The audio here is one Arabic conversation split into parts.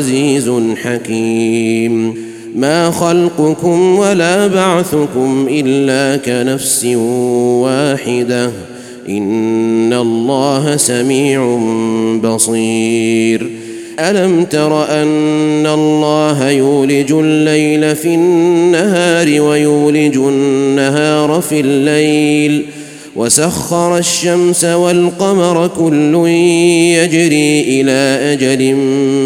عزيز حكيم. ما خلقكم ولا بعثكم إلا كنفس واحدة. إن الله سميع بصير. ألم تر أن الله يولج الليل في النهار ويولج النهار في الليل؟ وسخر الشمس والقمر كل يجري إلى أجل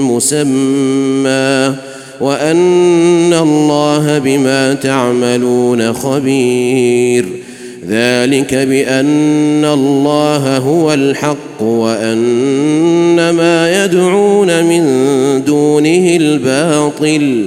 مسمى وأن الله بما تعملون خبير ذلك بأن الله هو الحق وأن ما يدعون من دونه الباطل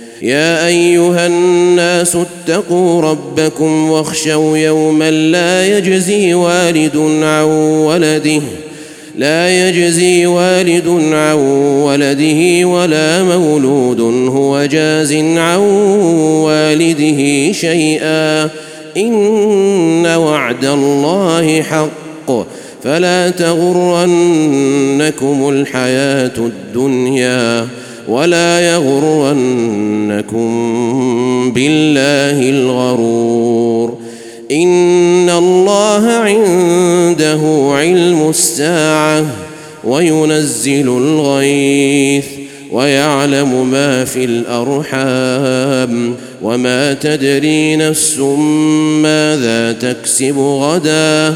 يا أيها الناس اتقوا ربكم واخشوا يوما لا يجزي والد عن ولده لا يجزي والد عن ولده ولا مولود هو جاز عن والده شيئا إن وعد الله حق فلا تغرنكم الحياة الدنيا ولا يغرنكم بالله الغرور. إن الله عنده علم الساعة وينزل الغيث ويعلم ما في الأرحام. وما تدري نفس ماذا تكسب غدا.